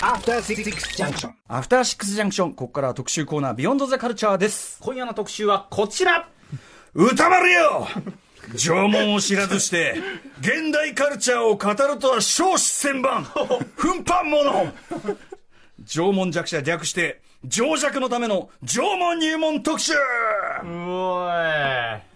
アフターシックスジャンクション。アフターシックスジャンクション。ここからは特集コーナー、ビヨンドザカルチャーです。今夜の特集はこちら歌丸よ縄文を知らずして、現代カルチャーを語るとは少子千万奮発者縄文弱者略して、情弱のための縄文入門特集うおい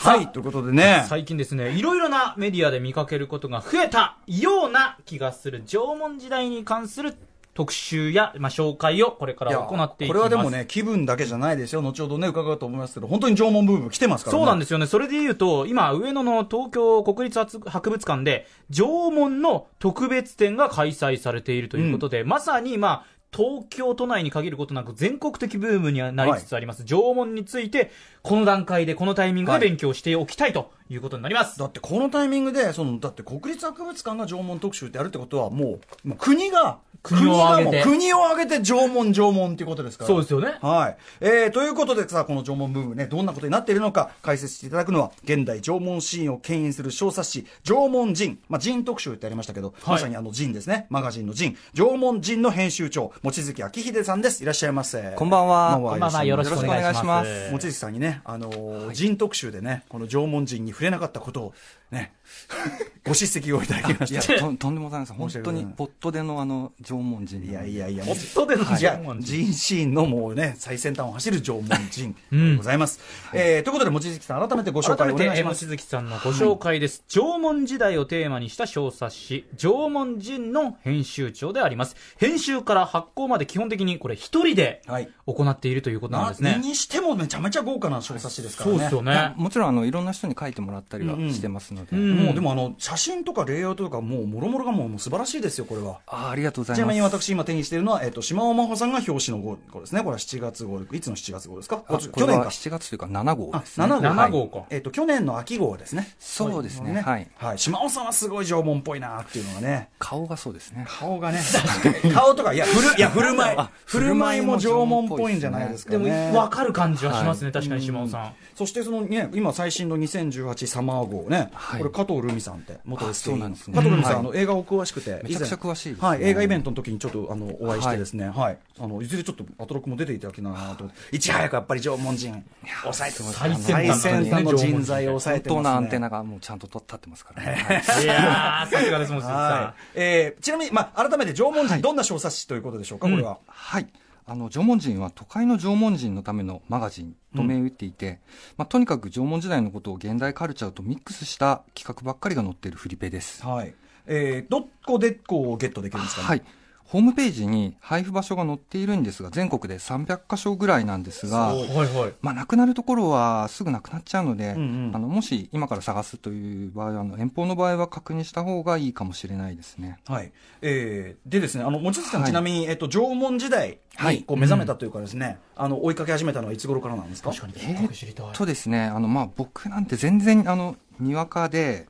はい、ということでね。最近ですね、いろいろなメディアで見かけることが増えたような気がする縄文時代に関する特集や、まあ、紹介をこれから行っていきます。これはでもね、気分だけじゃないですよ。後ほどね、伺うと思いますけど、本当に縄文ブーム来てますからね。そうなんですよね。それで言うと、今、上野の東京国立博物館で、縄文の特別展が開催されているということで、まさに、まあ、東京都内に限ることなく全国的ブームにはなりつつあります、縄文について、この段階で、このタイミングで勉強しておきたいということになります。だってこのタイミングで、その、だって国立博物館が縄文特集ってやるってことは、もう、もう国が、国を挙げて国を挙げて縄文、縄文っていうことですから。そうですよね。はい。えー、ということでさ、この縄文ブームね、どんなことになっているのか解説していただくのは、現代縄文シーンを牽引する小冊子、縄文人。まあ、人特集ってありましたけど、まさにあの人ですね。マガジンの人。縄文人の編集長、望月明秀さんです。いらっしゃいませ。こんばんはこんばんは、よろしくお願いします。望月さんにね、あのー人特集でね、この縄文人に触れなかったことを、ね、ご叱責をいただきまいやした。ととんでもございません本当にポットでのあの縄文人いやいやいや、ホットでの縄文人人シーンのもうね、最先端を走る縄文人うんでございます。えーということで、望月さん、改めてご紹介お願いします。望月さんのご紹介です。縄文時代をテーマにした小冊子、縄文人の編集長であります。編集から発行まで基本的にこれ一人ではい。行っているということなんなですね。にしてもめちゃめちゃ豪華な小冊子ですからね。そうですよね。もちろんあのいろんな人に書いてもらったりはしてますので、うんもうでもあの、写真とかレイアウトとか、もう、もろもろがもうもう素晴らしいですよ、これは。あーありがとうございちなみにます私今手にしているのは、えっ、と、島尾真帆さんが表紙の号号ですね。これは7月号で、いつの7月号ですか？あ去年かこれは。7月というか7号あ、ですね7号。7号かはいえっ、と、去年の秋号ですね。そうですねはいはい。島尾さんはすごい縄文っぽいなっていうのがね。顔がそうですね顔がね。顔とか、いや、ふる、いや、振る舞いあ。振る舞いも縄文っぽいんじゃないですかでね。も、わかる感じはしますね、確かに島尾さん。そしてそのね、今最新の2018サマー号ね、はいこれ加藤留美さんって、元あ SK そうなんですね。加藤留美さん、はい。あの映画お詳しくて、めちゃくちゃ詳しいですね。はい、映画イベントの時にちょっとあのお会いしてですね、はい、あのいずれちょっとアトロクも出ていただきながらと思って、い。ち早くやっぱり縄文人、抑えてます最先端の人材を抑え本てます、ね。アンテナがもうちゃんと立ってますから。い。い。やー、さすがです、望月はさい。えーちなみに、まあ、改めて縄文人、どんな小冊子ということでしょうか、これは。はい。あの、縄文人は都会の縄文人のためのマガジンと銘打っていて、まあ、とにかく縄文時代のことを現代カルチャーとミックスした企画ばっかりが載っているフリペです。はい。えーどこでこうゲットできるんですかね？はい。ホームページに配布場所が載っているんですが、全国で300箇所ぐらいなんですが、ん。はいはい。まあ、なくなるところはすぐなくなっちゃうので、うんうんあのもし今から探すという場合はあの遠方の場合は確認した方がいいかもしれないですね。はい。えー、でですね、あの、望月さん、はいちなみに、えっと、縄文時代はいにこう目覚めたというかですね、あの、追いかけ始めたのはいつ頃からなんですか？確かに、結構知りたい。とですね、あのまあ僕なんて全然あのにわかで、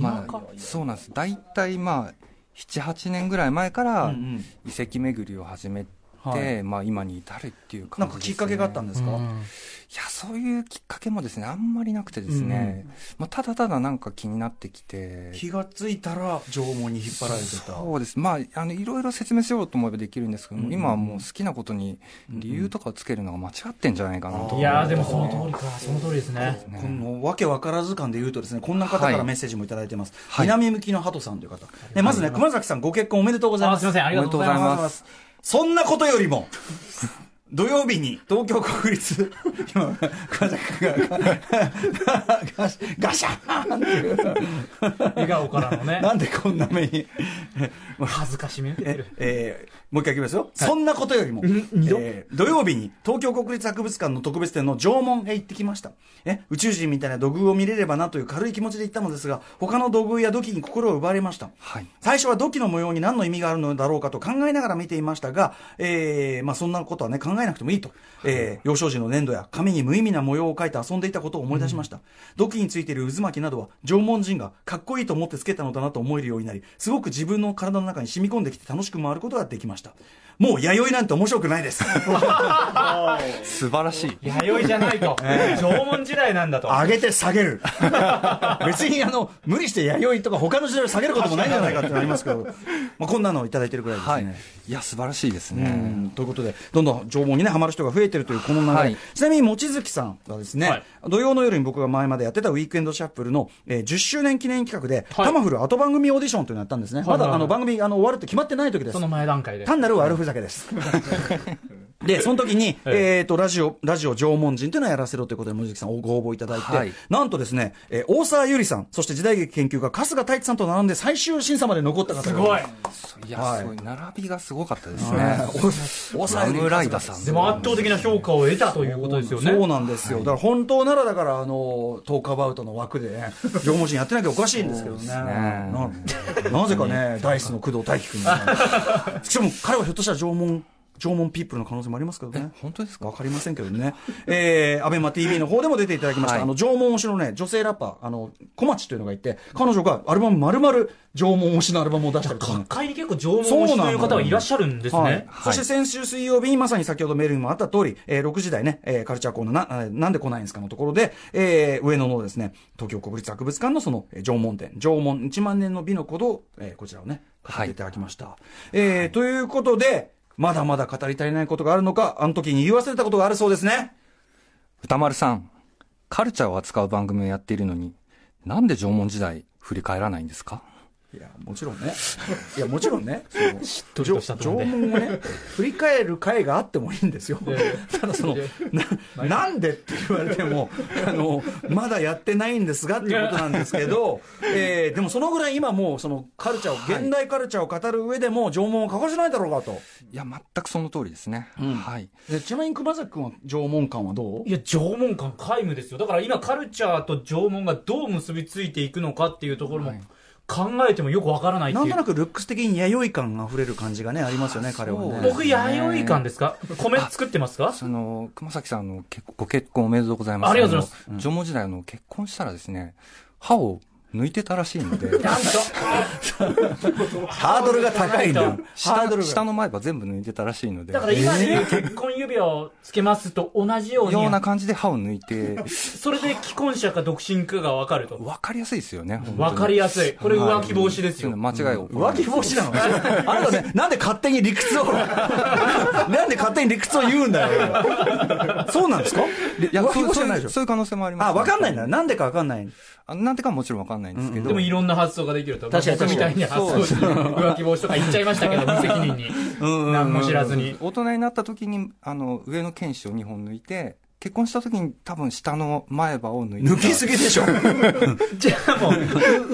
まあ、そうなんです。大体まあ7、8年ぐらい前から遺跡巡りを始めて、はいまあ今に至るっていうなん感じです、ね。かきっかけがあったんですか、うんいや、そういうきっかけもですね、あんまりなくてですね、まあただただなんか気になってきて、気がついたら縄文に引っ張られてた。そうです。まあ、あの、いろいろ説明しようと思えばできるんですけども、うん今はもう好きなことに理由とかをつけるのが間違ってんじゃないかなと。いやー、でもその通りか、その通りですね。このわけわからず感で言うとですね、こんな方からメッセージもいただいてます。はい南向きの鳩さんという方。ね、まずね、熊崎さんご結婚おめでとうございます。あすいません、ありがとうござい。ますそんなことよりも、土曜日に東京国立、今、熊崎君が、ガシガシャーンっていう。笑顔からのね、なんでこんな目に。恥ずかしめる。えーもう一回いきますよ。そんなことよりも、えー土曜日に東京国立博物館の特別展の縄文へ行ってきました。え宇宙人みたいな土偶を見れればなという軽い気持ちで行ったのですが、他の土偶や土器に心を奪われました。はい。最初は土器の模様に何の意味があるのだろうかと考えながら見ていましたが、えーまあそんなことはね、考えなくてもいいと。えー幼少時の粘土や紙に無意味な模様を描いて遊んでいたことを思い出しました。土器についている渦巻きなどは、縄文人がかっこいいと思ってつけたのだなと思えるようになり、すごく自分の体の中に染み込んできて楽しく回ることができました。もう弥生なんて面白くないです。素晴らしい。弥生じゃないと。縄文時代なんだと。上げて下げる。別にあの、無理して弥生とか他の時代を下げることもないんじゃないかってなりますけど、まあこんなのをいただいてるぐらいですね。はい。いや、素晴らしいですね。うんということで、どんどん縄文にね、ハマる人が増えてるというこの流れ、はいちなみに望月さんがですね、はい土曜の夜に僕が前までやってたウィークエンドシャッフルの、えー10周年記念企画で、はいタマフル後番組オーディションというのをやったんですね。まだあの番組あの終わるって決まってない時ですそ。の前段階で。単なる悪ふざけです。で、その時に、えっ、と、ラジオ、ラジオ縄文人というのをやらせろということで、望月さんご応募いただいて、はいなんとですね、えー大沢ゆりさん、そして時代劇研究家、春日太一さんと並んで最終審査まで残った方がすごい。いや、はいすごい。並びがすごかったですねね。大沢ゆりラムライダさん。でも圧倒的な評価を得たということですよね。そうなんですよ。だから本当ならだから、あの、トークアバウトの枠でね、縄文人やってなきゃおかしいんですけどね。ねななぜかね、ダイスの工藤大輝君が。しかも彼はひょっとしたら縄文、縄文ピープルの可能性もありますけどね。本当ですか？わかりませんけどね。えー、アベマ TV の方でも出ていただきました、はいあの、縄文推しのね、女性ラッパー、あの、小町というのがいて、彼女がアルバム丸々縄文推しのアルバムを出したりとかね学。会に結構縄文推しという方がいらっしゃるんですはいね。そして先週水曜日にまさに先ほどメールにもあった通り、えー6時台ね、えーカルチャーコーナーな、ななんで来ないんですかのところで、えー上野のですね、東京国立博物館のその、えー縄文展、縄文1万年の美の鼓動、えーこちらをね、語っていただきました。えーということで、まだまだ語り足りないことがあるのか、あの時に言い忘れたことがあるそうですね。歌丸さん、カルチャーを扱う番組をやっているのに、なんで縄文時代振り返らないんですか？いや、もちろんね。いや、もちろんね。しっとりとした縄で文をね、振り返る回があってもいいんですよ。ただその、な、なんでって言われても、あの、まだやってないんですがっていうことなんですけど、えーでもそのぐらい今もうそのカルチャーを、現代カルチャーを語る上でも縄文を欠かせないだろうかと。いや、全くその通りですね。うんはい。でちなみに熊崎君は縄文感はどう？いや、縄文感皆無ですよ。だから今カルチャーと縄文がどう結びついていくのかっていうところも考えてもよくわからない。なんとなくルックス的に弥生感あふれる感じがね、ありますよね、彼はね。僕、弥生感ですか？米作ってますか？その、熊崎さん、あの、結ご結婚おめでとうございます。ありがとうございます縄文時代、あの、結婚したらですね、歯を抜いてたらしいので、なんとハードルが高いんだよ。ハードルが。下下の前歯全部抜いてたらしいので、だから今で結婚指輪をつけますと同じようにような感じで歯を抜いて、それで既婚者か独身かがわかると。わかりやすいですよね、本当にわかりやすい。これ浮気防止ですよ。間違いを。浮気防止なの？あなたね、なんで勝手に理屈を、なんで勝手に理屈を言うんだよ。そうなんですか？いや、そう防止じゃないでしょそう可能性もあります、あ、わかんないんだ。なんでかわかんない。あなんてかはもちろんわかんないんですけど。でもいろんな発想ができると。確かに僕みたいに発想して浮気防止とか言っちゃいましたけど、無責任に。何も知らずに。大人になった時に、あの、上の剣士を2本抜いて、結婚した時に多分下の前歯を抜いてた。抜きすぎでしょ。じゃあもう、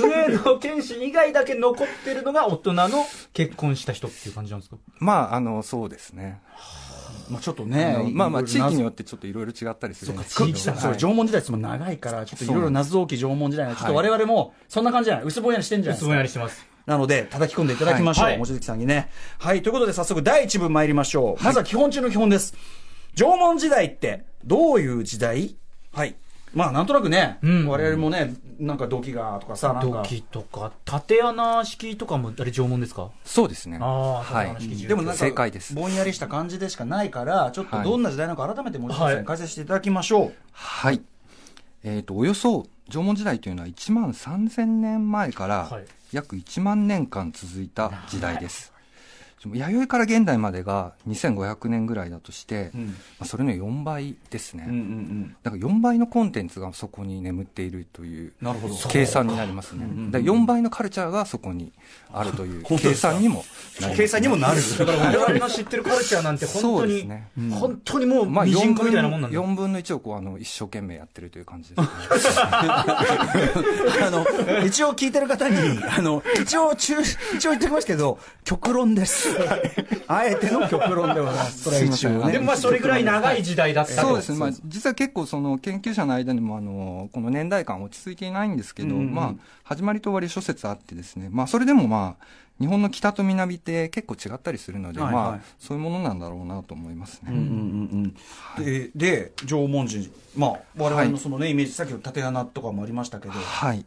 上の剣士以外だけ残ってるのが大人の結婚した人っていう感じなんですか？まあ、あの、そうですね。まあちょっとあねの。まあまあ、地域によっってちょっといろいろ違ったりするんですくけど。そい縄文時代っても長いから、ちょっといろいろ謎多き縄文時代の、ちょっと我々も、そんな感じじゃない薄ぼんやりしてんじゃないですか薄ぼん。やりしてます。なので、叩き込んでいただきましょう。はい望月さんにね。はい。ということで、早速第一部参りましょう。まずは基本中の基本です。縄文時代って、どういう時代？はい。まあ、なんとなくね、うん我々もね、なんか土器がとかさ、なんか。土器とか、縦穴式とかも、あれ縄文ですか？そうですね。ああ、はい縦穴式住居でもなんか、正解ですぼんやりした感じでしかないから、ちょっとはいどんな時代なのか改めて望月さんはいに解説していただきましょう。はい。えっ、と、およそ縄文時代というのは1万3000年前からはい約1万年間続いた時代です。弥生から現代までが2500年ぐらいだとして、うんまあ、それの4倍ですね。うんうんうん。だから4倍のコンテンツがそこに眠っているという。計算になりますね。だから4倍のカルチャーがそこにあるという計算にもなります、計算にもなる。だから我々の知ってるカルチャーなんて本当に、そうですね本当にもうまあミジン4コみたいなもんなんだ。4分の1をこうあの一生懸命やってるという感じですね。あの、一応聞いてる方に、あの、一応中、一応言っておきますけど、極論です。あえての極論では一応ね。でもまあそれぐらい長い時代だったとそうですね、まあ、実は結構その研究者の間にもあのこの年代間落ち着いていないんですけど、うん。うんまあ、始まりと終わり諸説あってですね、まあ、それでもまあ日本の北と南って結構違ったりするので、はいはい。まあ、そういうものなんだろうなと思いますね。うんうんうんうん。でで縄文人。まあ我々のそのね、イメージさっきの縦穴とかもありましたけど。はい。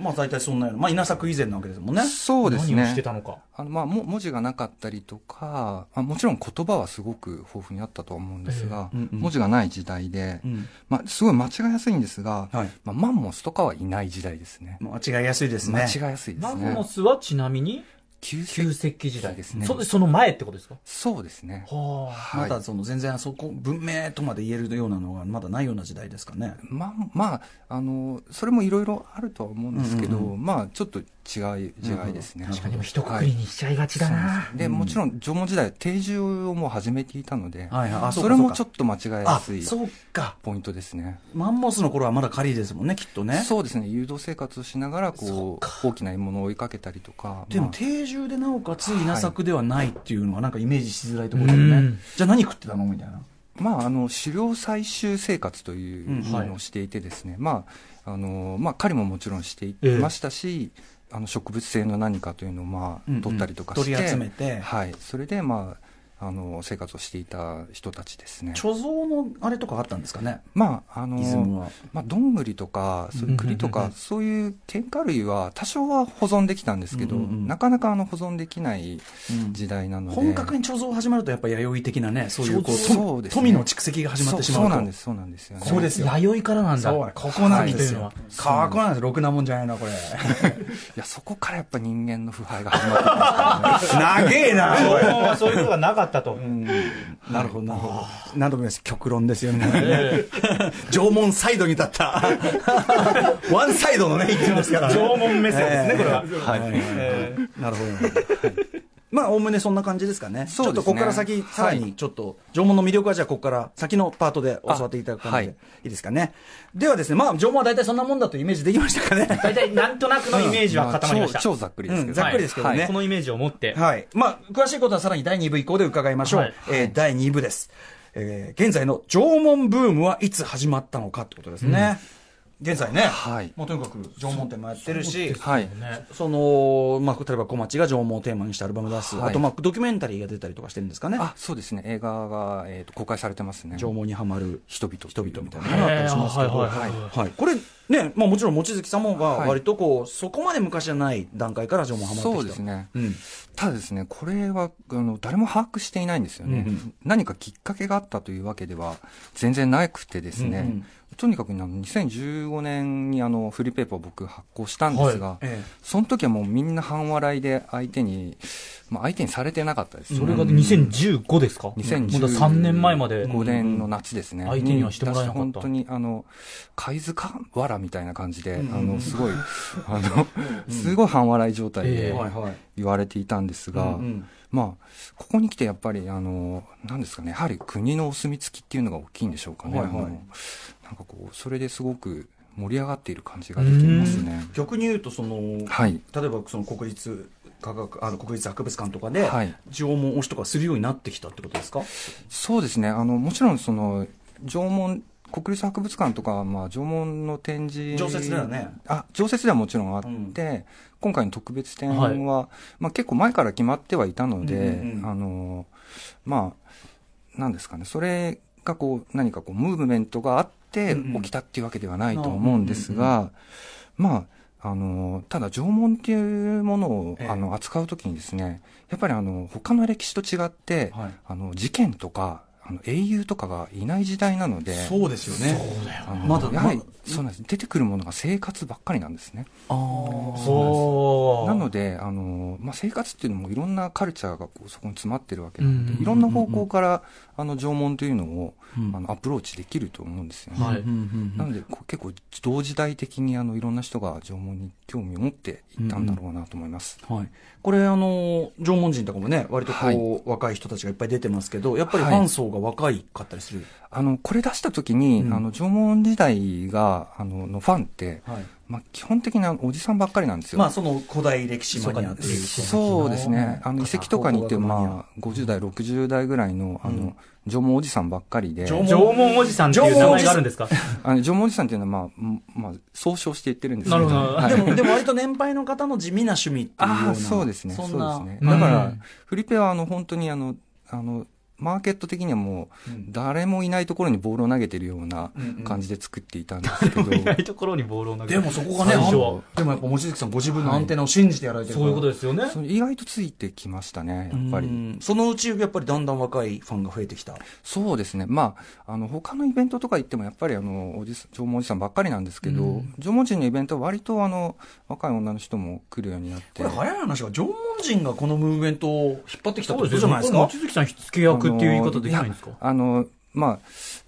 まあ大体そんなようなまあ稲作以前なわけですもんねそうです何をしてね。たのか。あのまあ、も文字がなかったりとかあ、もちろん言葉はすごく豊富にあったとは思うんですが、ええうんうん文字がない時代で、うんまあ、すごい間違いやすいんですが、はいまあ、マンモスとかはいない時代ですね。間違いやすいですね間違いやすいですマンね。モスはちなみに？旧旧石石器時代ですね。そその前ってことですか？そうですね。ははい。まだその全然そこ文明とまで言えるようなのがまだないような時代ですかね。まあ、まあ、あの、それもいろいろあるとは思うんですけど、うんうん。まあ、ちょっと違い、時代ですね。なるほどあ。でも一括りにしちゃいがちだな。で、もちろん縄文時代は定住をもう始めていたので、はいはい。あそれもちょっと間違いやあすいそうか。ポイントですね。マンモスの頃はまだ狩りですもんねきっとね。そうですね、誘導生活をしながら、こうか、大きな獲物を追いかけたりとか。でもまあ。定住でなおかつ稲作ではないっていうのがなんかイメージしづらいところだよね、うん。じゃあ何食ってたの？みたいな。まあ、あの、狩猟採集生活というのをしていてですね、まあ、あの、まあ、狩りももちろんしていええ。ましたし、あの植物性の何かというのをまうんうんあ取ったりとかして、取り集めて。はい、それでまああの生活をしていた人たちですね。貯蔵のあれとかあったんですかね？まああのまあ、どんぐりとか、そういう栗とか、うんうんうんうん。そういう添加類は多少は保存できたんですけど、うんうんうん。なかなかあの保存できない時代なので、本格に貯蔵始まるとやっぱり弥生的なねそういうこうそうとですね。富の蓄積が始まってしまうと。そうそうなんです、そうなんですよね。そうですよ。弥生からなんだ。ここなんですよは。い。かこなんです。ろくなもんじゃないなこれ。いや、そこからやっぱ人間の腐敗が始まってたんですよね。長えな そういうことがなかったと。なるほどなるほど。何度も言います極論ですよね。縄文サイドに立った。ワンサイドのね意見ですからね。縄文目線ですね、これは。なるほどまあ、おおむねそんな感じですかね。そうですねちょっとここから先、さらにちょっと、縄文の魅力はじゃあここから先のパートで教わっていただく感じで、あい、いですかね。ではですね、まあ、縄文は大体そんなもんだというイメージできましたかね。大体なんとなくのイメージは固まりました。超超ざっくりですけど、うんざっくりですけどねはいこのイメージを持って。はい。まあ、詳しいことはさらに第2部以降で伺いましょう。はいえー第2部です。えー現在の縄文ブームはいつ始まったのかってことですね。現在ね、はいもうとにかく縄文展もやってるし、はい。ねその、まあ、例えば小町が縄文をテーマにしたアルバム出す、はいあと、まあ、ドキュメンタリーが出たりとかしてるんですかね。あ、そうですね。映画が、えー、と公開されてますね。縄文にはまる人々。人々みたいなのがあったりしますけど、はいはいはいはいこれね、まあもちろん望月さんもがはい割とこう、そこまで昔じゃない段階から縄文はまってきた。そうですね。うん。ただですね、これはあの誰も把握していないんですよね、うんうん何かきっかけがあったというわけでは全然なくてですね、うんうんとにかくあの2015年にあのフリーペーパーを僕発行したんですが、えその時はもうみんな半笑いで相手に、まあ、相手にされてなかったです、それが2015ですか？2015まだ3年前まで。5年の夏ですね、相手にはしてもらえなかった。本当にあの貝塚わらみたいな感じで、うん。あのすごい あのすごい半笑い状態えでえはいはい。言われていたんですが、うんうん。まあ、ここに来てやっぱり、あの、なんですかね、やはり国のお墨付きっていうのが大きいんでしょうかね。はいはいなんかこう、それですごく盛り上がっている感じができますね。逆に言うと、その、はい。例えばその国立科学、あの国立博物館とかで、はい縄文推しとかするようになってきたってことですか？そうですね、あの、もちろんその、縄文、国立博物館とかは、まあ、縄文の展示。常設ではね。あ、常設ではもちろんあって、うん今回の特別展は、はいまあ結構前から決まってはいたので、うんうんうんあの、まあ、なんですかね、それがこう、何かこう、ムーブメントがあってうんうん。起きたっていうわけではないと思うんですが、まあ、あの、ただ縄文っていうものを、ええ。あの扱うときにですね、やっぱりあの、他の歴史と違って、はい。あの、事件とか、あの英雄とかがいない時代なので、そうですよね。あのまだやはり、まそうなんです。出てくるものが生活ばっかりなんですね。ああ。そうなので、あのまあ、生活っていうのもいろんなカルチャーがこうそこに詰まってるわけなので、うんうんうんうんいろんな方向からあの縄文というのを、うんあのアプローチできると思うんですよね。はいうんうんうんなのでこう結構同時代的にあのいろんな人が縄文に興味を持っていったんだろうなと思います。はい、これあの縄文人とかもね割とこう、はい若い人たちがいっぱい出てますけどやっぱりフ層が若いかったりする？あの、これ出した時に、うんあの、縄文時代が、あの、のファンって、はい。まあ、基本的なおじさんばっかりなんですよ。まあ、その古代歴史マニアっていうそうですね。あの、遺跡とかに行って、あまあ、50代、60代ぐらいの、あうんの、縄文おじさんばっかりで、縄文おじさんっていう名前があるんですか？あの縄文おじさんっていうのは、まあ、んまあ、総称して言ってるんですけど。なるほどはいでも、でも割と年配の方の地味な趣味っていうような。ああ、そうですね。そそんな。うですね。うんだから、フリペは、あの、本当に、あの、あの、マーケット的にはもう、うん誰もいないところにボールを投げてるようなうんうん感じで作っていたんですけど、いないところにボールを投げでもそこがね、でもやっぱ望月さんご自分のアンテナを信じてやられてるから。そういうことですよね。意外とついてきましたね、やっぱうり。んそのうちやっぱりだんだん若いファンが増えてきた。そうですね。まあ、あの、他のイベントとか行っても、やっぱりあの、おじ縄文おじさんばっかりなんですけど、うん縄文人のイベントは割とあの、若い女の人も来るようになって。これ早い話が縄文人がこのムーブメントを引っ張ってきたってこと。じゃないですか。望月さん火付け役っていう言い方できないんですかあの、まあ、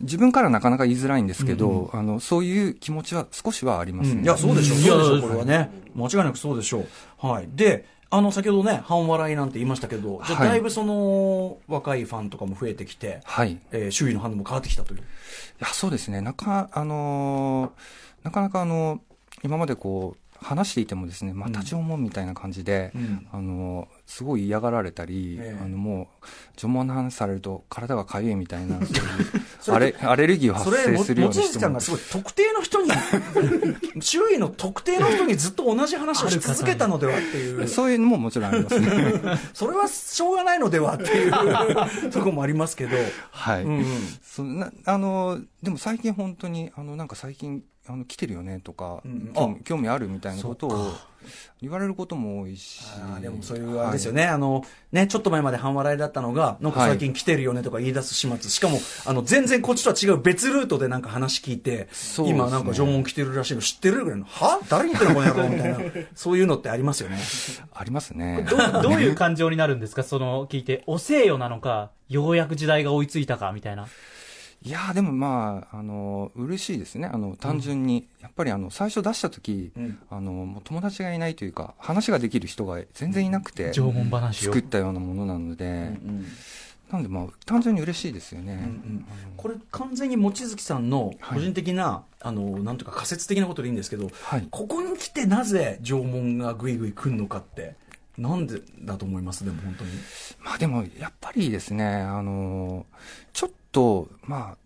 自分からなかなか言いづらいんですけど、あの、そういう気持ちは少しはありますね。いや、そうでしょう。うんそうでしょう。いやこれはね。間違いなくそうでしょう。はい。で、あの、先ほどね、半笑いなんて言いましたけど、じゃだいぶその、若いファンとかも増えてきて、はい。いえー周囲の反応も変わってきたという。や、そうですね。なか、あのーなかなかあの、今までこう、話していてもですね、また縄文みたいな感じで、うん。あのすごい嫌がられたり、ええ。あのもう縄文の話されると体がかゆいみたいな そうアレアレルギーを発生するような人もさんがすごい特定の人に、周囲の特定の人にずっと同じ話をし続けたのではっていう。そういうのももちろんありますね。それはしょうがないのではっていうところもありますけど。はい、うんうん。そんなあのでも最近本当にあのなんか最近あの来てるよねとか、うんうん。興味興味あるみたいなことを言われることも多いし。でもそういうあれですよね、あのねちょっと前まで半笑いだったのがなんか最近来てるよねとか言い出す始末、しかもあの全然こっちとは違う別ルートでなんか話聞いて、ね。今なんか縄文来てるらしいの知ってる？ぐらいのは？誰に言ってんのこの野郎みたいな。そういうのってありますよね。ありますね。どう どういう感情になるんですか？その聞いて、おせえよなのか、ようやく時代が追いついたかみたいな。いやーでもまああの嬉しいですね。あの単純に、やっぱりあの最初出した時、うん。あのもう友達がいないというか話ができる人が全然いなくて、縄文話を。作。ったようなものなので、なんでまあ単純に嬉しいですよね、これ完全に望月さんの個人的な、あのなんとか仮説的なことでいいんですけど、はい。ここに来てなぜ縄文がぐいぐい来るのかってなんでだと思います？でも本当に。まあでもやっぱりですねあのちょっとまあ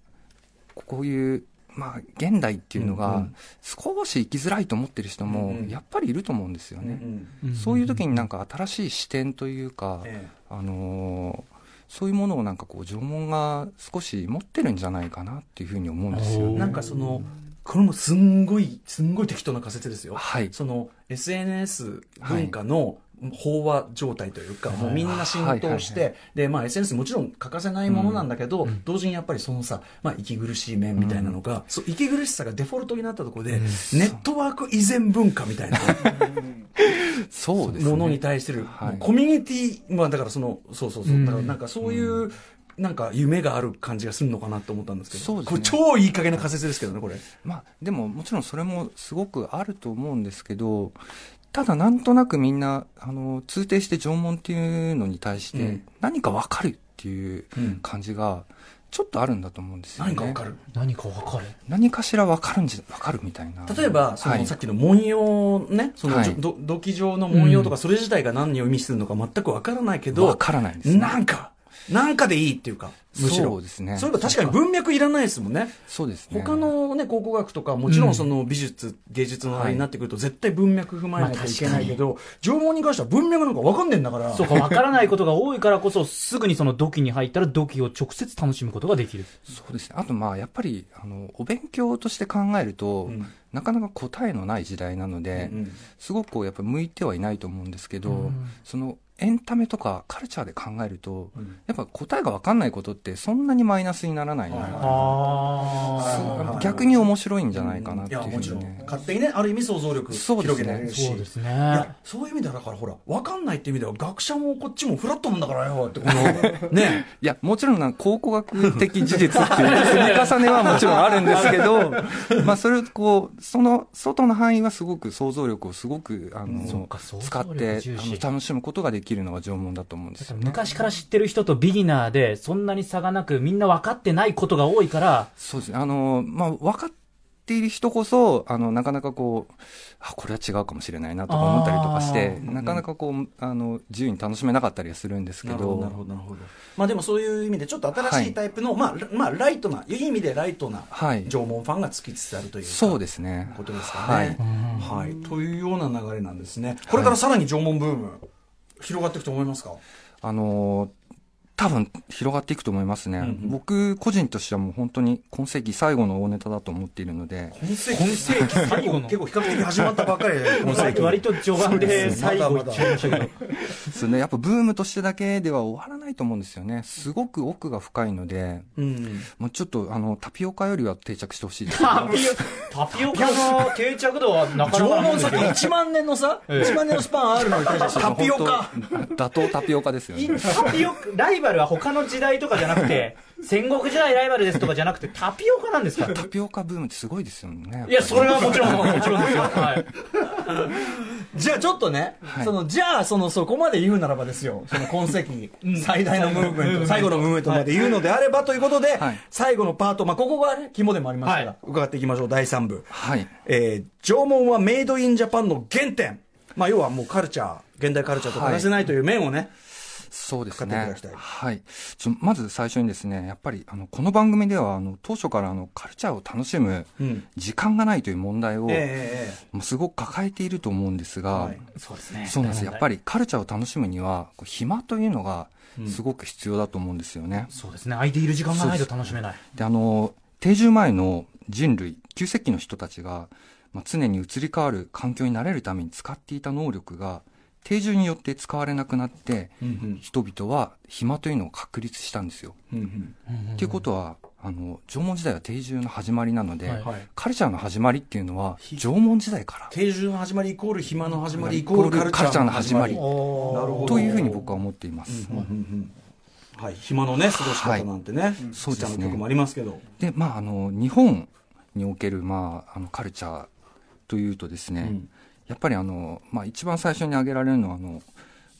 こういうまあ現代っていうのが少し生きづらいと思ってる人うんもうん。やっぱりいると思うんですよね、んそういう時になんか新しい視点というか、えあのそういうものをなんかこう縄文が少し持ってるんじゃないかなっていうふうに思うんですよね。なんかそのこれもすんごいすんごい適当な仮説ですよ、はい。その SNS 文化の飽和状態というか、もうみんな浸透して、で、まあ SNS もちろん欠かせないものなんだけど、同時にやっぱりそのさ、まあ息苦しい面みたいなのが、そう息苦しさがデフォルトになったところで、ネットワーク依然文化みたいな。そうですね。ものに対する、はい。コミュニティ、まあだからその、そうそうそう、うん。だからなんかそういう、なんか夢がある感じがするのかなと思ったんですけど、そうですね。超いい加減な仮説ですけどね、これ。まあ、でももちろんそれもすごくあると思うんですけど、ただなんとなくみんな、あの、通底して縄文っていうのに対してうん何かわかるっていううん感じが、ちょっとあるんだと思うんですよね。何かわかる？何かわかる？何かしらわかるんじゃ、わかるみたいな。例えば、その、はいさっきの文様ね、その、はい土器上の文様とか、それ自体が何を意味するのか全くわからないけど、わからないですね。なんか、なんかでいいっていうか、むしろ。そうですねそういえば確かに文脈いらないですもんね。そうですね。他のね、考古学とか、もちろんその美術、芸術のあれになってくると、絶対文脈踏まえないといけないけど、縄文に関しては文脈なんかわかんねえんだから。そうか、わからないことが多いからこそ、すぐにその土器に入ったら土器を直接楽しむことができる。そうですね。あとまあ、やっぱり、あの、お勉強として考えると、うんなかなか答えのない時代なので、うんすごくこうやっぱ向いてはいないと思うんですけど、うんそのエンタメとかカルチャーで考えると、うん。やっぱ答えが分かんないことってそんなにマイナスにならないな、逆に面白いんじゃないかなっいていうふうやもちろん。にね。勝手にねある意味想像力そうですね。広げられるし。そうですね。いやそういう意味ではだからほら分かんないっていう意味では学者もこっちもフラットなんだからよってこの ね。いや、もちろんな考古学的事実っていう積み重ねはもちろんあるんですけど、まあそれをこう、その外の範囲はすごく想像力をすごくあの使ってあの楽しむことができるのが縄文だと思うんですよね。昔から知ってる人とビギナーで、そんなに差がなく、みんな分かってないことが多いから、そうですね。あの、まあ、分かっている人こそ、あの、なかなかこう、あ、これは違うかもしれないなとか思ったりとかして、なかなかこう、あの、自由に楽しめなかったりはするんですけなるほどなどる、ほどなるほどまあでもそういう意味でちょっと新しいタイプの、まあラまあライトないい意味でライトなはい。縄文ファンがつきつつあるというかそうですね。ことですかはいね。はい、というような流れなんですね。これからさらに縄文ブーム、広がっていくと思いますか？あのー多分広がっていくと思いますね、うんうん。僕個人としてはもう本当に今世紀最後の大ネタだと思っているので。今世紀最後の？結構比較的始まったばっかりで、今世紀。割と序盤で最後いっちゃいましたけど。ね。やっぱブームとしてだけでは終わらないと思うんですよね。すごく奥が深いのでうん。もうちょっとあのタピオカよりは定着してほしいです。ねタピオタピオカの定着度はなかなか縄文さですけど1万年のさ、ええ。1万年のスパンあるのに対してタピオカ。打倒タピオカですよね。タピオカ、ライバルは他の時代とかじゃなくて、戦国時代ライバルですとかじゃなくて、タピオカなんですかタピオカブームってすごいですよねいや、それはもちろん、もちろんですよ。はい。じゃあちょっとね、はい。その、じゃあその、そこまで言うならばですよ、その今世紀最大のムーブメント、最後のムーブメントまで言うのであればということで、はい。最後のパート、まあ、ここがね、肝でもありますから、はい。伺っていきましょう、第3部。はい。えー縄文はメイドインジャパンの原点。まあ、要はもうカルチャー、現代カルチャーと欠かせないという面をね、そうですね。はい。ちょまず最初にですね、やっぱり、あの、この番組では、あの、当初から、あの、カルチャーを楽しむうん時間がないという問題を、ええもうすごく抱えていると思うんですが、はいそうですね。そうなんです。やっぱり。りカルチャーを楽しむには、暇というのが、すごく必要だと思うんですよね。そうですね。空いている時間がないと楽しめない。で、あの、定住前の人類、旧石器の人たちが、まあ、常に移り変わる環境に慣れるために使っていた能力が、定住によって使われなくなって、うん人々は暇というのを確立したんですよ。うんうん。っていうことは、あの、縄文時代は定住の始まりなので、カルチャーの始まりっていうのは、縄文時代から、定住の始まりイコール暇の始まりイイコールカルチャーの始まり。というふうに僕は思っています。はい、暇のね、過ごし方なんてね、そうですね。曲もありますけど。で、まあ、あの、日本における、まあ、あの、カルチャーというとですね、うんやっぱりあの、まあ、一番最初に挙げられるのは、あの、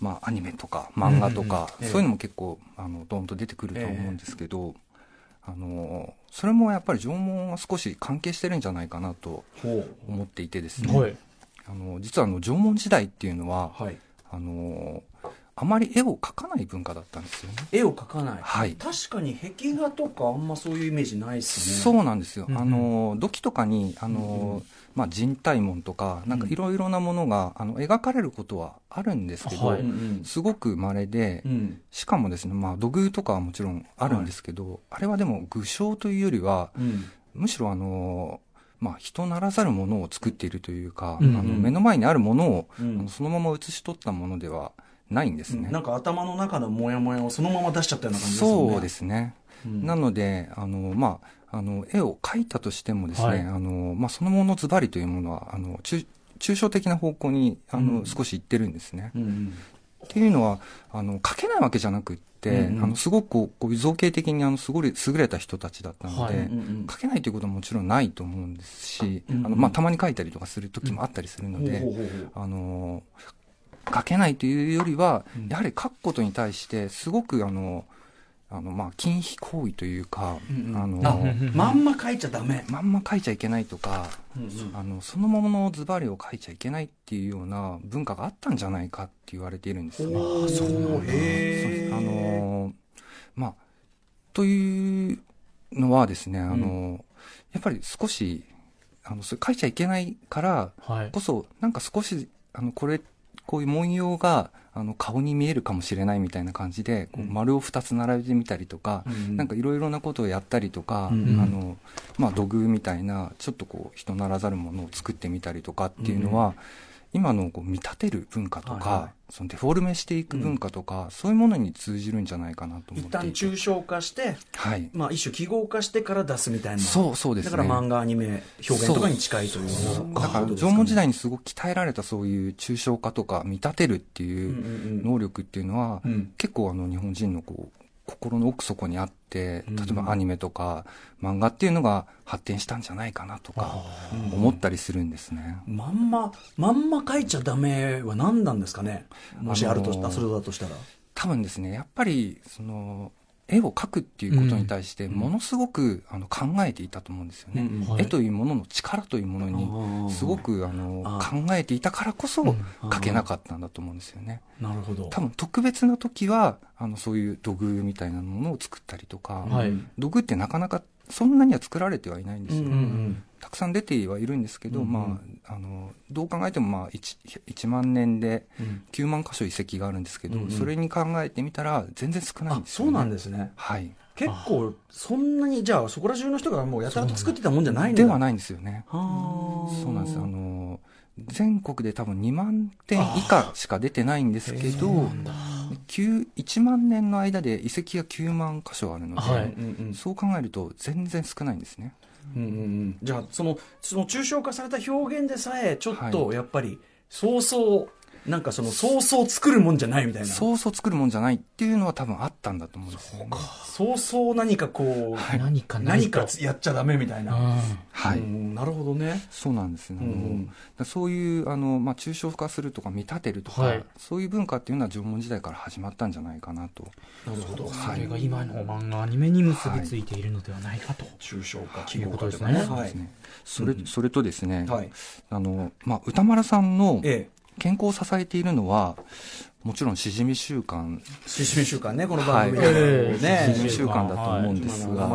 まあ、アニメとか漫画とか、うんうんそういうのも結構、あの、ドンと出てくると思うんですけど、あの、それもやっぱり縄文は少し関係してるんじゃないかなと。思っていてですね、はい。あの、実はあの、縄文時代っていうのは、はい。あの、あまり絵を描かない文化だったんですよね。絵を描かない。はい確かに壁画とかあんまそういうイメージないですね。そうなんですよ。うんうんあの、土器とかに、あの、まあ、人体紋とか、なんかいろいろなものが、あの、描かれることはあるんですけど、はいうんうんすごく稀で、うん。しかもですね、まあ、土偶とかはもちろんあるんですけど、あれはでも具象というよりは、うん。むしろあの、まあ、人ならざるものを作っているというか、うんうんあの目の前にあるものを、うんあのそのまま写し取ったものではないんですね。なんか頭の中のモヤモヤをそのまま出しちゃったような感じですよね。そうですね。うんなので、あの、まあ、あの、絵を描いたとしてもですね、はいあの、まあ、そのものズバリというものは、あの、抽抽象的な方向に、あの、うん少し行ってるんですね。うんうん。っていうのは、あの、描けないわけじゃなくって、うんうんあの、すごくこう、造形的に、あの、すごい優れた人たちだったので、はいうんうん描けないということはもちろんないと思うんですし、うんうんあの、まあ、たまに描いたりとかする時もあったりするので、あの、描けないというよりは、うん。やはり描くことに対して、すごく、あの、あの、まあ、禁止行為というか、うんうん。あの、あまんま描いちゃダメ。まんま描いちゃいけないとか、うんうん。あの、そのままのズバリを描いちゃいけないっていうような文化があったんじゃないかって言われているんですよね。おーそうへーあのーまあ、というのはですね、あのーやっぱり少し、あの、それ書いちゃいけないからはい。こそ、なんか少し、あの、これ、こういう文様が、あの、顔に見えるかもしれないみたいな感じで、こううん。丸を二つ並べてみたりとか、うんなんかいろいろなことをやったりとか、うんうん。あの、まあ、土偶みたいな、ちょっとこう、人ならざるものを作ってみたりとかっていうのは、今のこう見立てる文化とか、はいはいそのデフォルメしていく文化とか、そういうものに通じるんじゃないかなと思一っていて。旦抽象化して、はい。まあ一種記号化してから出すみたいな。そうそうですね。だから漫画、アニメ、表現とかに近いというそうだから縄文時代にすごく鍛えられたそういう抽象化とか見立てるっていう能力っていうのは、うん結構あの日本人のこう心の奥底にあって、例えばアニメとか漫画っていうのが発展したんじゃないかなとか思ったりするんですね。まんま、まんま書いちゃダメは何なんですかね？もしあると、あのーあそれだとしたら。多分ですね、やっぱり、その、絵を描くっていうことに対して、ものすごく、あの考えていたと思うんですよね。うん絵というものの力というものあに、ーすごくあのあ考えていたからこそ、描けなかったんだと思うんですよね。なるほど。多分特別な時は、あの、そういう土偶みたいなものを作ったりとか、はい。土偶ってなかなかそんなには作られてはいないんですよ。うんうんたくさん出てはいるんですけど、うんうんまあ、あの、どう考えてもまあ 1, 1万年でうん9万箇所遺跡があるんですけど、うんうんそれに考えてみたら全然少ないんあ、ですよ、ね。そうなんですね。はい。結構、そんなに、じゃあ、そこら中の人がもうやたらと作ってたもんじゃないんだではないんですよね。はあそうなんです。あの、全国で多分2万点以下しか出てないんですけど、9 1万年の間で遺跡が9万箇所あるので、はい。うんうん。そう考えると全然少ないんですね。うんうんうん。じゃあそのその抽象化された表現でさえちょっとはやっぱりそうそうなんかそのそうそう作るもんじゃないみたいな。そうそう作るもんじゃないっていうのは多分あったんだと思うんですよね。そうそう何かこう、何か何と。かやっちゃダメみたいな、はい。うんなるほどね。そうなんですね。そういう、あの、まあ、抽象化するとか見立てるとか、はい。そういう文化っていうのは縄文時代から始まったんじゃないかなと。なるほど。それが今の漫画アニメに結びついているのではないかと、抽象化ということですね。はい。そうですね。それ、それとですね、はい。あの、まあ、歌丸さんのええ健康を支えているのは、もちろんしじみ習慣、しじみ週間ねこの番組はい。でね、しじみ習慣だと思うんですが、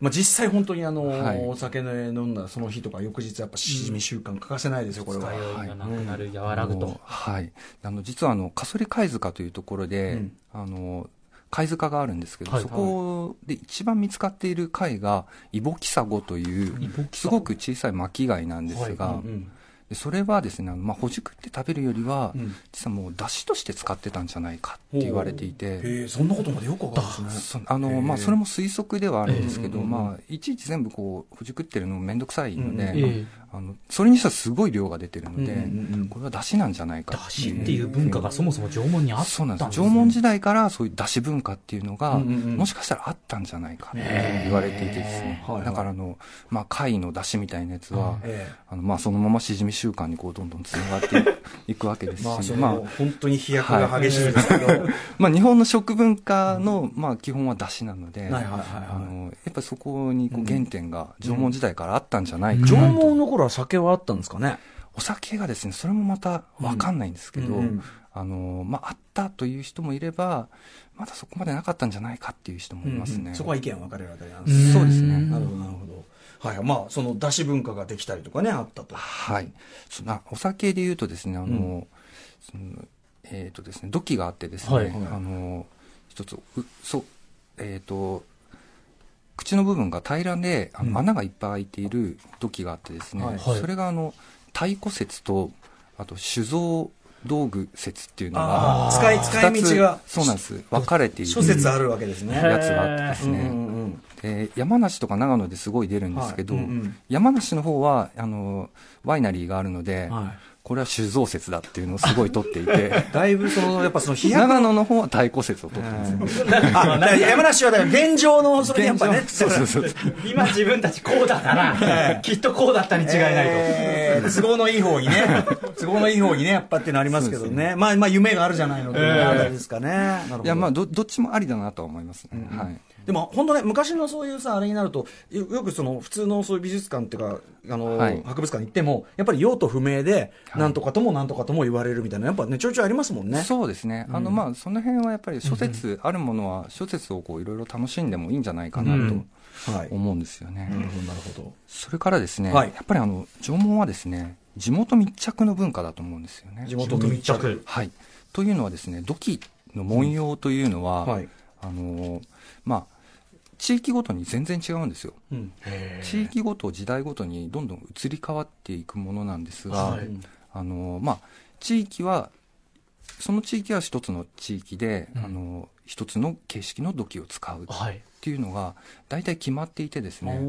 まあ、実際本当にあの、はい。お酒飲んだその日とか翌日やっぱしじみ習慣欠かせないですよこれは、使いなくなる、和あらぐと。の。はい。あの、実はあの、カソリ貝塚というところで、うん。あの、貝塚があるんですけど、はい。そこで一番見つかっている貝が、イボキサゴというすごく小さい巻貝なんですが、うんうんでそれはですね、まあ、ほじくって食べるよりは、うん。実はもう出汁として使ってたんじゃないかって言われていて、へえそんなことまでよくわかるんですね。そあのまあ、それも推測ではあるんですけど、まあ、いちいち全部こうほじくってるのも面倒くさいので、あのそれにしてはすごい量が出てるので、これは出汁なんじゃないか出汁っていう文化がそもそも縄文にあったんですそうなんです。縄文時代からそういう出汁文化っていうのが、もしかしたらあったんじゃないかって言われていてですね、だからあの、まあ、貝の出汁みたいなやつは、えあのまあ、そのまましじみ習慣にこうどんどんつながっていくわけですし、えまあ本当に飛躍が激しいですけど、は いまあ、日本の食文化の、まあ、基本は出汁なので、やっぱりそこにこう原点が縄文時代からあったんじゃないかなと、文の頃は酒はあったんですかね？お酒がですねそれもまた分かんないんですけど、うん。うんあのまあ、あったという人もいればまだそこまでなかったんじゃないかっていう人もいますね、うんうん。そこは意見分かれるあたりなんですそうですね。なるほどなるほどはい。まあその出汁文化ができたりとかねあったと。はい。そなお酒で言うとですねあの、うん。そのえっ、とですね土器があってですね、はい。あの一つうそうえっ、と口の部分が平らであの、うん。穴がいっぱい開いている土器があってですね、はい。はい。それがあの太鼓説とあと酒造道具説っていうのあがあ使い使い道が。そうなんです。分かれている諸説あるわけですね。やつがあってですね、うんうんうん。で山梨とか長野ですごい出るんですけど、はい。うんうん。山梨の方はあのワイナリーがあるので、はこれは酒造説だっていうのをすごい取っていて。い だいぶそのやっぱその飛躍長野の方は太鼓説を取ってます、ね山梨はだから現状のそれでやっぱね そうそうそう今自分たちこうだから、きっとこうだったに違いないと。えー都合のいい方にね。都合のいい方にねやっぱっていうのありますけどね。まあまあ夢があるじゃないのというあれですかね。いやまあどどっちもありだなとは思いますね、はいでも本当ね昔のそういうさあれになるとよよくその普通のそういう美術館っていうかあの、はい。博物館に行ってもやっぱり用途不明で、はい。なんとかともなんとかとも言われるみたいなやっぱねちょいちょいありますもんね。そうですね、あのまあその辺はやっぱり諸説、あるものは諸説をこういろいろ楽しんでもいいんじゃないかなと思うんですよね、なるほどなるほど。それからですね、はい。やっぱりあの縄文はですね地元密着の文化だと思うんですよね。地元密着。はい。というのはですね土器の文様というのは、はい、あのまあ地域ごとに全然違うんですよ。うん。地域ごと時代ごとにどんどん移り変わっていくものなんですが、はい。あのまあ、地域はその地域は一つの地域で、うん。あの一つの形式の土器を使うっはい。ていうのが大体決まっていてですね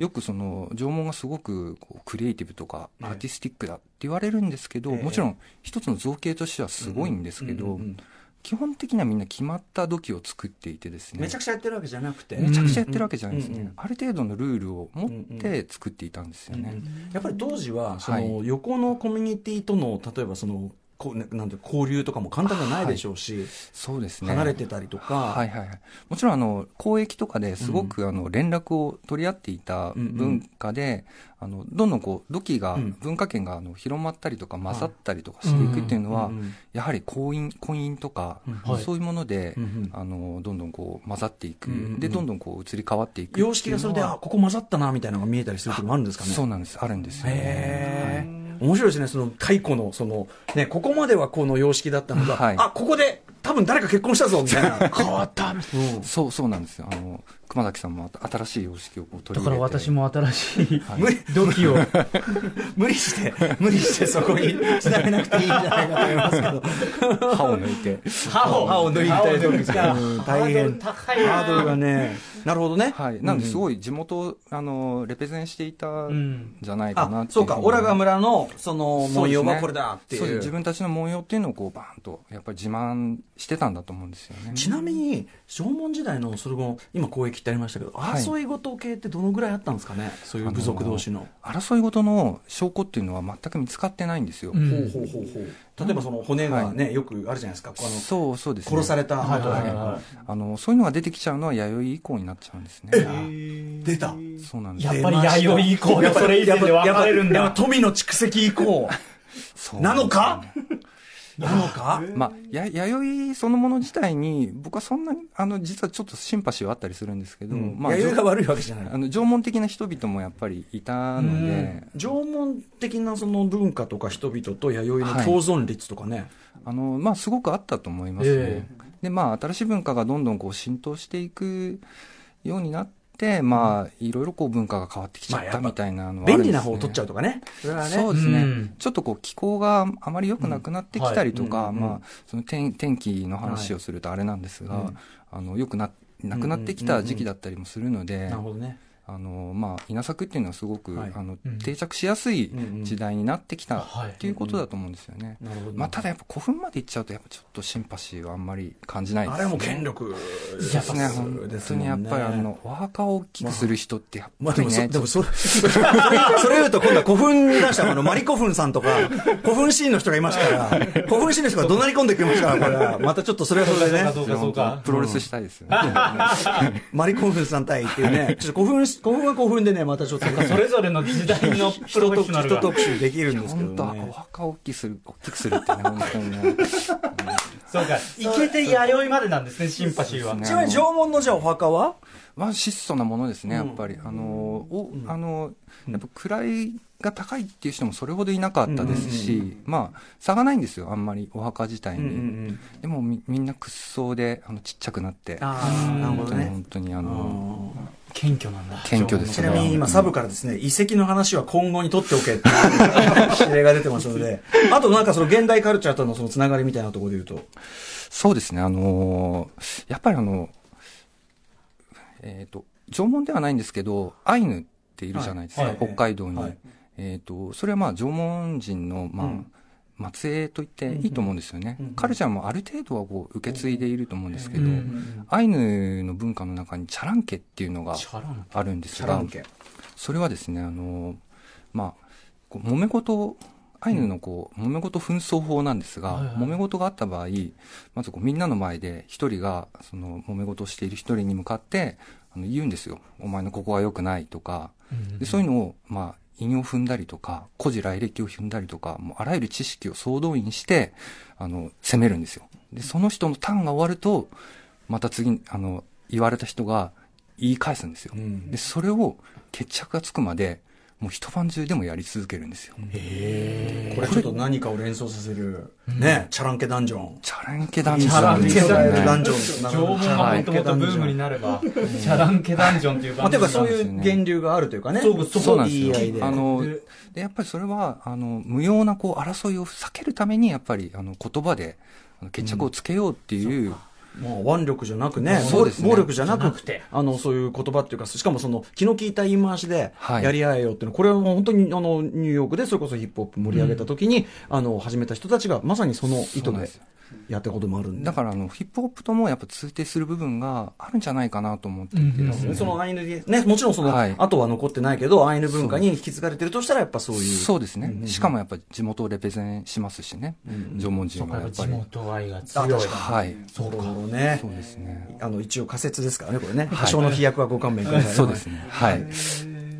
よくその縄文がすごくこうクリエイティブとかええ。アーティスティックだって言われるんですけど、ええ。もちろん一つの造形としてはすごいんですけど、うんうんうん基本的にはみんな決まった土器を作っていてですね。めちゃくちゃやってるわけじゃなくて、めちゃくちゃやってるわけじゃないですね、うんうんある程度のルールを持って作っていたんですよね、やっぱり当時はそのは横のコミュニティとの例えばそのこうねなんていう交流とかも簡単じゃないでしょうし、そうですね。離れてたりとか、はいはいはい、もちろんあの交易とかですごく、あの連絡を取り合っていた文化で、あのどんどんこう土器が、うん。文化圏があの広まったりとか混ざったりとかしていくっていうのは、うんうんやはり婚姻婚姻とか、うん。はい。そういうもので、うんうん。あのどんどんこう混ざっていく、うんうんうん。でどんどんこう移り変わっていく様式がそれであここ混ざったなみたいなのが見えたりする時もあるんですかね。そうなんです。あるんですよ、へえ、面白いですね、その太古の、その、ね、ここまではこの様式だったのが、はい。あ、ここで、多分誰か結婚したぞ、みたいな。変わった。うん。そうそうなんですよ。あの熊崎さんも新しい様式を取だり入れて。から私も新しいはい。無理、土器を。無理して、無理してそこにつなげなくていいんじゃないかと思いますけど。歯を抜いて。歯を歯を抜いたりとか大変。高いな。ハードルがね、なるほどね。はい、なんですごごい地元をあのレペゼンしていたうんんじゃないかなあっていそうか、オラガ村のその文様はこれだっていう。そうです。自分たちの文様っていうのをこうバーンとやっぱり自慢してたんだと思うんですよね。ちなみに、縄文時代のそれも、今、交易ってありましたけど、はい。争い事系ってどのぐらいあったんですかね、そういう部族同士の。争いごとの証拠っていうのは全く見つかってないんですよ、うん。ほうほうほうほう。例えばその骨がね、よくあるじゃないですか。あのそうそうですね。殺されたはいはいはあのそういうのが出てきちゃうのは弥生以降になっちゃうんですね。出た。そうなんです。やっぱり弥生以降でそれ以前で分かれるんだ。富の蓄積以降。そうなのか？なのか？まあ、や弥生そのもの自体に僕はそんなにあの実はちょっとシンパシーはあったりするんですけど、まあ、弥生が悪いわけじゃない。あの縄文的な人々もやっぱりいたので、縄文的なその文化とか人々と弥生の共存率とかね。あのまあ、すごくあったと思いますね、えでまあ、新しい文化がどんどんこう浸透していくようになって、まあ、いろいろこう文化が変わってきちゃったみたいなのはね。便利な方を取っちゃうとかね。そね。そうですね、うん。ちょっとこう気候があまり良くなくなってきたりとか、うん。はい。まあ、その天天気の話をするとあれなんですが、はい。うんあの良くななくなってきた時期だったりもするので、なるほどね。あのまあ、稲作っていうのはすごく、はいあのうん定着しやすい時代になってきたはいっていうことだと思うんですよね。なるほど。まあ、ただやっぱ古墳まで行っちゃうとやっぱちょっとシンパシーはあんまり感じないですあれはもう権力ですね本当にやっぱりあのお墓を大きくする人ってやっぱりね、でもそれ、それ言うと今度は古墳出したあの、マリ古墳さんとか、古墳シーンの人がいますから、古墳シーンの人が怒鳴り込んできますから、これは。またちょっとそれはそれでね。プロレスしたいですよね。マリ古墳さん対っていうね。ちょっと古墳、古墳は古墳でね、またちょっと。それぞれの時代のプロフェッショナルが。人特集できるんですけ本当おどね。墓を大きくする、大きくするってね、本当にね。そうか。いけて弥生までなんですね、シンパシーは。ねちなみに縄文のじゃあお墓は？まあ、質素なものですね、うんやっぱり。あの、お、あの、やっぱ位が高いっていう人もそれほどいなかったですし、まあ、差がないんですよ、あんまり、お墓自体に。でもみ、みんな屈葬で、あの、ちっちゃくなって。ああ、なるほ本当に、どね。本当に、あの、謙虚なんだ。謙虚ですちなみに今サブからですね、遺跡の話は今後に取っておけっていう指令が出てますので、あとなんかその現代カルチャーとのそのつながりみたいなところで言うと、そうですね、あのやっぱりあの、えっ、と、縄文ではないんですけど、アイヌっているじゃないですか、はい。はい。北海道に。はい。えっ、と、それはまあ縄文人の、まあ、うん末裔と言っていいと思うんですよね。うんうん。カルチャーもある程度はこう受け継いでいると思うんですけど、うんアイヌの文化の中にチャランケっていうのがあるんですが。それはですね、あの、まあ、こう揉め事、アイヌのこう、揉め事紛争法なんですが、はいはい。揉め事があった場合、まずこうみんなの前で一人が、その揉め事をしている一人に向かって、あの言うんですよ。お前のここは良くないとか、でそういうのを、まあ、引用踏んだりとか、古事来歴を踏んだりとか、もうあらゆる知識を総動員して、あの、攻めるんですよ。で、その人のターンが終わると、また次、あの、言われた人が言い返すんですよ。うんで、それを決着がつくまで、もう一晩中でもやり続けるんですよ。これちょっと何かを連想させる、ね、チャランケダンジョン。チャランケダンジチャランケョンですよダンね。ジョン。縄文がもともとブームになれば、チャランケダンジョンっていうまあ、感じていうかそういう源流があるというかね。そうそうそうなんですよ。あの、で、やっぱりそれは、あの、無用なこう争いを避けるために、やっぱり、あの、言葉で、決着をつけようっていう、まあ、腕力じゃなくね、そうですね。暴力じゃなくて。あの、そういう言葉っていうか、しかもその、気の利いた言い回しで、はい。やり合えよっていうの、これはもう本当に、あの、ニューヨークでそれこそヒップホップ盛り上げた時に、あの、始めた人たちが、まさにその意図でやったこともあるんで。だからあのヒップホップともやっぱ通底する部分があるんじゃないかなと思っていて。ですね、そのアイヌで、ね、もちろんその、はい。後は残ってないけど、アイヌ文化に引き継がれてるとしたら、やっぱそういう。そうですね、しかもやっぱり地元をレペゼンしますしね、縄文人はやっぱ地り。元愛があ強い。はい、そうか。ねそうですね。あの、一応仮説ですからね、これね。多少の飛躍はご勘弁ください。そうですね。はい。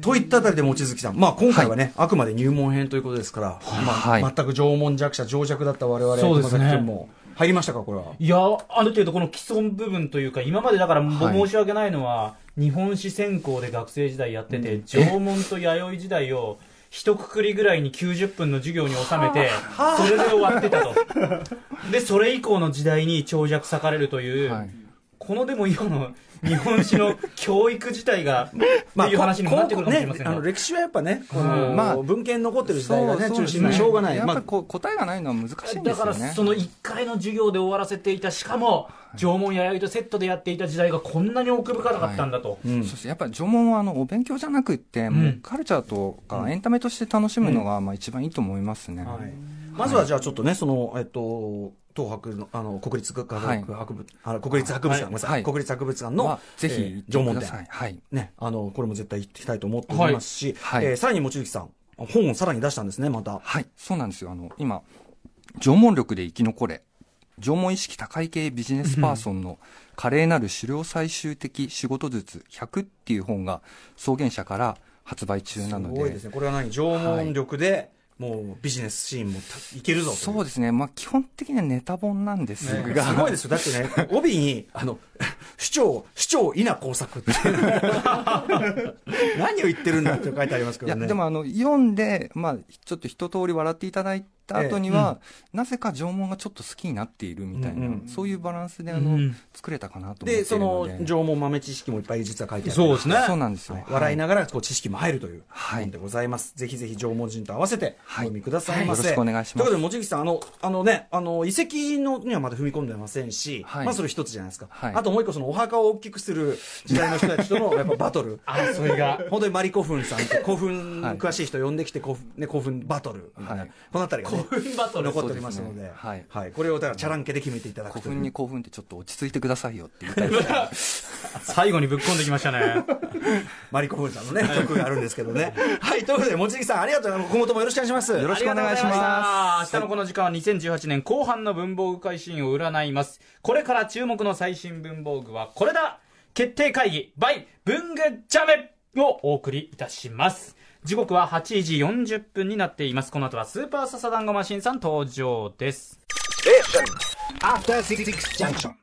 といったあたりで望月さん、まあ今回はね、あくまで入門編ということですから、まあはい全く縄文弱者、情弱だった我々、そうですね熊崎君も入りましたか、これは？いや、ある程度この既存部分というか、今までだから申し訳ないのは、日本史専攻で学生時代やってて、縄文と弥生時代を、一括りぐらいに90分の授業に収めて、それで終わってたと。で、それ以降の時代に長尺割かれるという、はいこのでも今の日本史の教育自体が、っていう話にもなってくるかもしれませんが。ねあの歴史はやっぱね、この、うんまあ文献に残ってる時代がね、そう中心でしょうがない。まあやっぱりこう答えがないのは難しいんでだからすよね。その1回の授業で終わらせていたしかも縄文弥生とセットでやっていた時代がこんなに奥深かったんだと、うんそしてやっぱり縄文はあのお勉強じゃなくって、もうカルチャーとかエンタメとして楽しむのがまあ一番いいと思いますね。はいまずはじゃあちょっとね、その、えっと、東博の、あの、国立学はい。博物、あの国立博物館、ごめんなさい、はい。国立博物館のは、ぜひ縄文展。はい。ね、あの、これも絶対行ってきたいと思っておりますし、はい。えーさらに望月さん、本をさらに出したんですね、また。はい、そうなんですよ。あの、今、縄文力で生き残れ、縄文意識高い系ビジネスパーソンの華麗なる狩猟最終的仕事術100っていう本が草原社から発売中なので。すごいですね。これは何？縄文力で、もうビジネスシーンもたいけるぞそうですね。まあ、基本的にはネタ本なんですねが。すごいですよ。だってね、帯に、あの、市長、市長稲工作って。何を言ってるんだって書いてありますけいや、どね。でもあの、読んで、まあ、ちょっと一通り笑っていただいた後には、なぜか縄文がちょっと好きになっているみたいな、うんうん。そういうバランスであの、うん作れたかなと思ってで、その。縄文豆知識もいっぱい実は書いてあって。そうですねそうなんですよ。はい。笑いながらこう知識も入るというはい。本でございます。ぜひぜひ縄文人と合わせておはい。読みくださいませ。はい。よろしくお願いします。ということで、望月さん、あの、あのね、あの、遺跡のにはまだ踏み込んでませんし、はい。まあそれ一つじゃないですか。はい。あともう一個、そのお墓を大きくする時代の人たちとのやっぱバトル。争いが。本当にマリコフンさんって古墳はい。詳しい人呼んできて古墳,、ね、古墳バトルみたいな、はい。このあたりが、ね、古墳バトル。残っておりますので。はい。はい、これをだからチャランケで決めていただくという。古墳に興奮ってちょっと落ち着いてくださいよって言いたいです。最後にぶっ込んできましたね。マリコフンさんのね曲があるんですけどね。はいということで望月さんありがとうございます。今後ともよろしくお願いします。よろしくお願いしまました。明日のこの時間は2018年後半の文房具会シーンを占います。これから注目の最新文房具はこれだ。決定会議 by 文具ジャメをお送りいたします時刻は8時40分になっています。この後はスーパーササダンゴマシンさん登場です。え